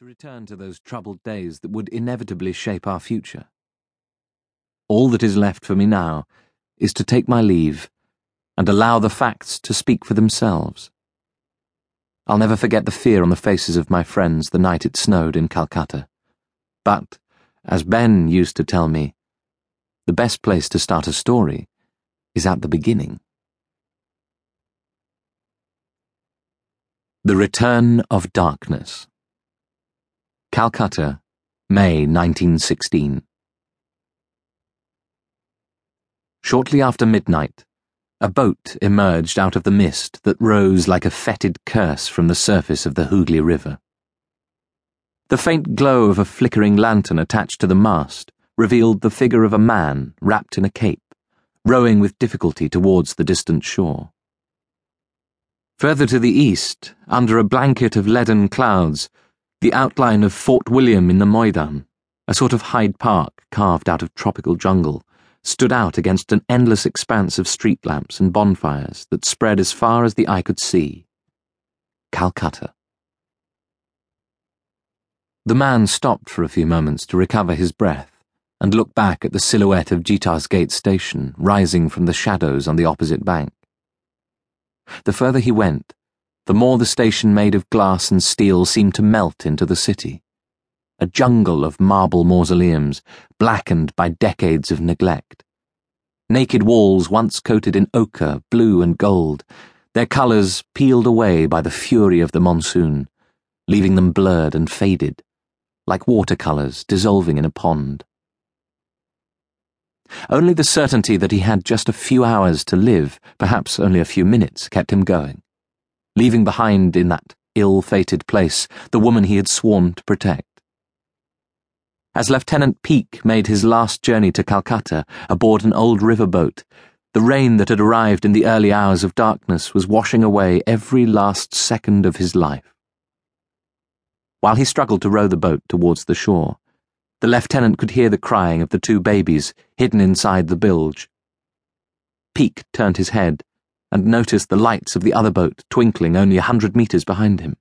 to return to those troubled days that would inevitably shape our future. All that is left for me now is to take my leave and allow the facts to speak for themselves. I'll never forget the fear on the faces of my friends the night it snowed in Calcutta. But, as Ben used to tell me, the best place to start a story is at the beginning. The Return of Darkness. Calcutta, May 1916. Shortly after midnight, a boat emerged out of the mist that rose like a fetid curse from the surface of the Hooghly River. The faint glow of a flickering lantern attached to the mast revealed the figure of a man wrapped in a cape, rowing with difficulty towards the distant shore. Further to the east, under a blanket of leaden clouds, the outline of Fort William in the Maidan, a sort of Hyde Park carved out of tropical jungle, stood out against an endless expanse of street lamps and bonfires that spread as far as the eye could see. Calcutta. The man stopped for a few moments to recover his breath and look back at the silhouette of Jheeter's Gate station rising from the shadows on the opposite bank. The further he went, the more the station made of glass and steel seemed to melt into the city. A jungle of marble mausoleums, blackened by decades of neglect. Naked walls once coated in ochre, blue, and gold, their colours peeled away by the fury of the monsoon, leaving them blurred and faded, like watercolours dissolving in a pond. Only the certainty that he had just a few hours to live, perhaps only a few minutes, kept him going leaving behind in that ill fated place the woman he had sworn to protect. As Lieutenant Peake made his last journey to Calcutta aboard an old river boat, the rain that had arrived in the early hours of darkness was washing away every last second of his life. While he struggled to row the boat towards the shore, the lieutenant could hear the crying of the two babies hidden inside the bilge. Peake turned his head and noticed the lights of the other boat twinkling only a hundred metres behind him.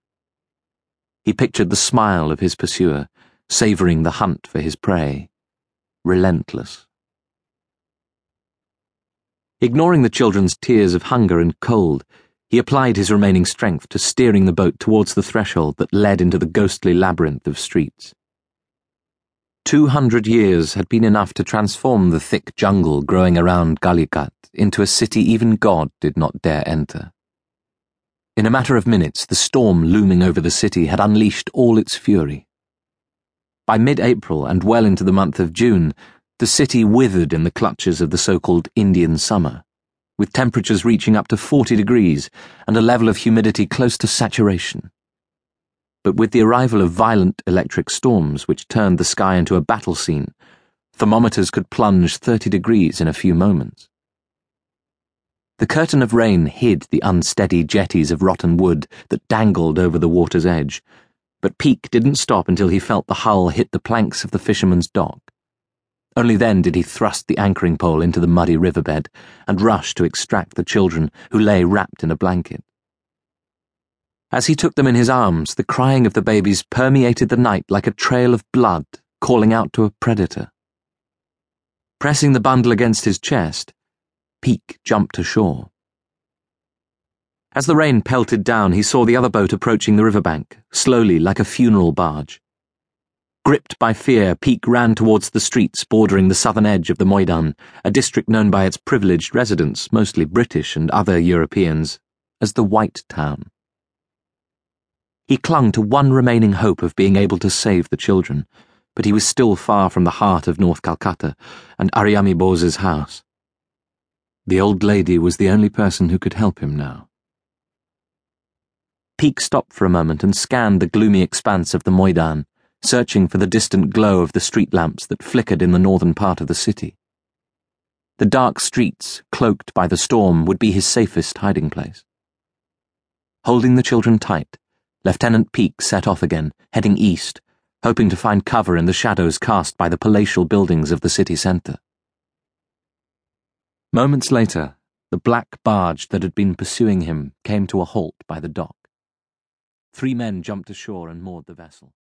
He pictured the smile of his pursuer, savouring the hunt for his prey. Relentless. Ignoring the children's tears of hunger and cold, he applied his remaining strength to steering the boat towards the threshold that led into the ghostly labyrinth of streets. Two hundred years had been enough to transform the thick jungle growing around Galikat into a city even God did not dare enter. In a matter of minutes, the storm looming over the city had unleashed all its fury. By mid April and well into the month of June, the city withered in the clutches of the so called Indian summer, with temperatures reaching up to 40 degrees and a level of humidity close to saturation but with the arrival of violent electric storms which turned the sky into a battle scene, thermometers could plunge 30 degrees in a few moments. The curtain of rain hid the unsteady jetties of rotten wood that dangled over the water's edge, but Peake didn't stop until he felt the hull hit the planks of the fisherman's dock. Only then did he thrust the anchoring pole into the muddy riverbed and rush to extract the children who lay wrapped in a blanket. As he took them in his arms, the crying of the babies permeated the night like a trail of blood calling out to a predator. Pressing the bundle against his chest, Peake jumped ashore. As the rain pelted down, he saw the other boat approaching the riverbank, slowly like a funeral barge. Gripped by fear, Peake ran towards the streets bordering the southern edge of the Maidan, a district known by its privileged residents, mostly British and other Europeans, as the White Town. He clung to one remaining hope of being able to save the children, but he was still far from the heart of North Calcutta and Aryami Bose's house. The old lady was the only person who could help him now. Peake stopped for a moment and scanned the gloomy expanse of the Maidan, searching for the distant glow of the street lamps that flickered in the northern part of the city. The dark streets, cloaked by the storm, would be his safest hiding place. Holding the children tight, Lieutenant Peake set off again, heading east, hoping to find cover in the shadows cast by the palatial buildings of the city centre. Moments later, the black barge that had been pursuing him came to a halt by the dock. Three men jumped ashore and moored the vessel.